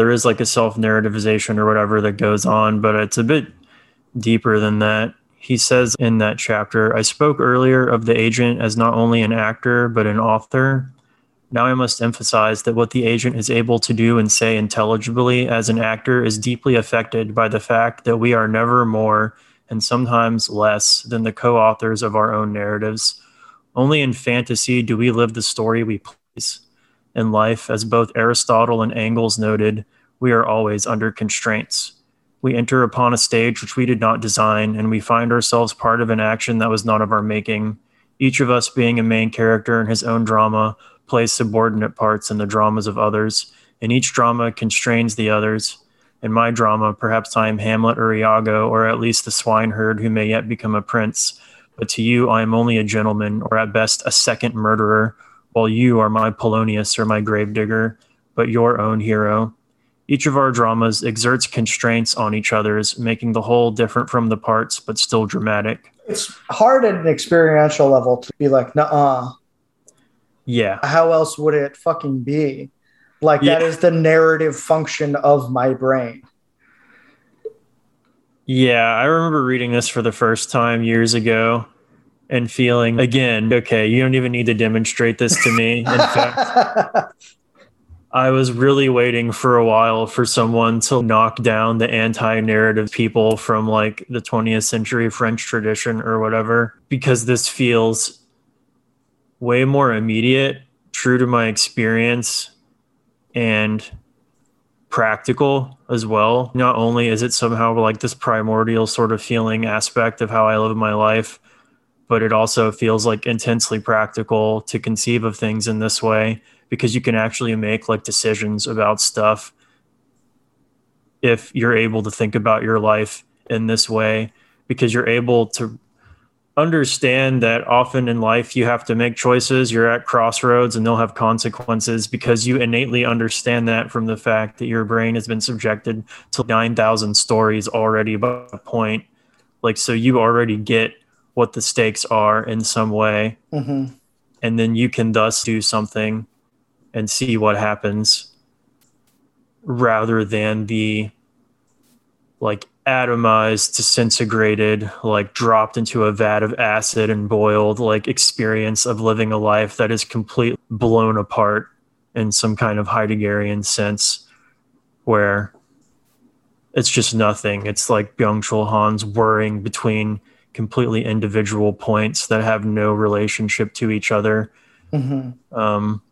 there is like a self narrativization or whatever that goes on, but it's a bit deeper than that. He says in that chapter, I spoke earlier of the agent as not only an actor, but an author. Now I must emphasize that what the agent is able to do and say intelligibly as an actor is deeply affected by the fact that we are never more and sometimes less than the co authors of our own narratives. Only in fantasy do we live the story we please. In life, as both Aristotle and Engels noted, we are always under constraints. We enter upon a stage which we did not design, and we find ourselves part of an action that was not of our making. Each of us, being a main character in his own drama, plays subordinate parts in the dramas of others, and each drama constrains the others. In my drama, perhaps I am Hamlet or Iago, or at least the swineherd who may yet become a prince. But to you, I am only a gentleman, or at best a second murderer, while you are my Polonius or my gravedigger, but your own hero. Each of our dramas exerts constraints on each other's, making the whole different from the parts, but still dramatic. It's hard at an experiential level to be like, nah. Yeah. How else would it fucking be? Like yeah. that is the narrative function of my brain. Yeah, I remember reading this for the first time years ago and feeling again, okay, you don't even need to demonstrate this to me. In fact, I was really waiting for a while for someone to knock down the anti narrative people from like the 20th century French tradition or whatever, because this feels way more immediate, true to my experience, and practical as well. Not only is it somehow like this primordial sort of feeling aspect of how I live my life, but it also feels like intensely practical to conceive of things in this way because you can actually make like decisions about stuff if you're able to think about your life in this way because you're able to understand that often in life you have to make choices you're at crossroads and they'll have consequences because you innately understand that from the fact that your brain has been subjected to 9000 stories already by a point like so you already get what the stakes are in some way mm-hmm. and then you can thus do something and see what happens rather than the like atomized, disintegrated, like dropped into a vat of acid and boiled, like experience of living a life that is completely blown apart in some kind of Heideggerian sense, where it's just nothing. It's like Byung Chul Han's whirring between completely individual points that have no relationship to each other. Mm-hmm. Um,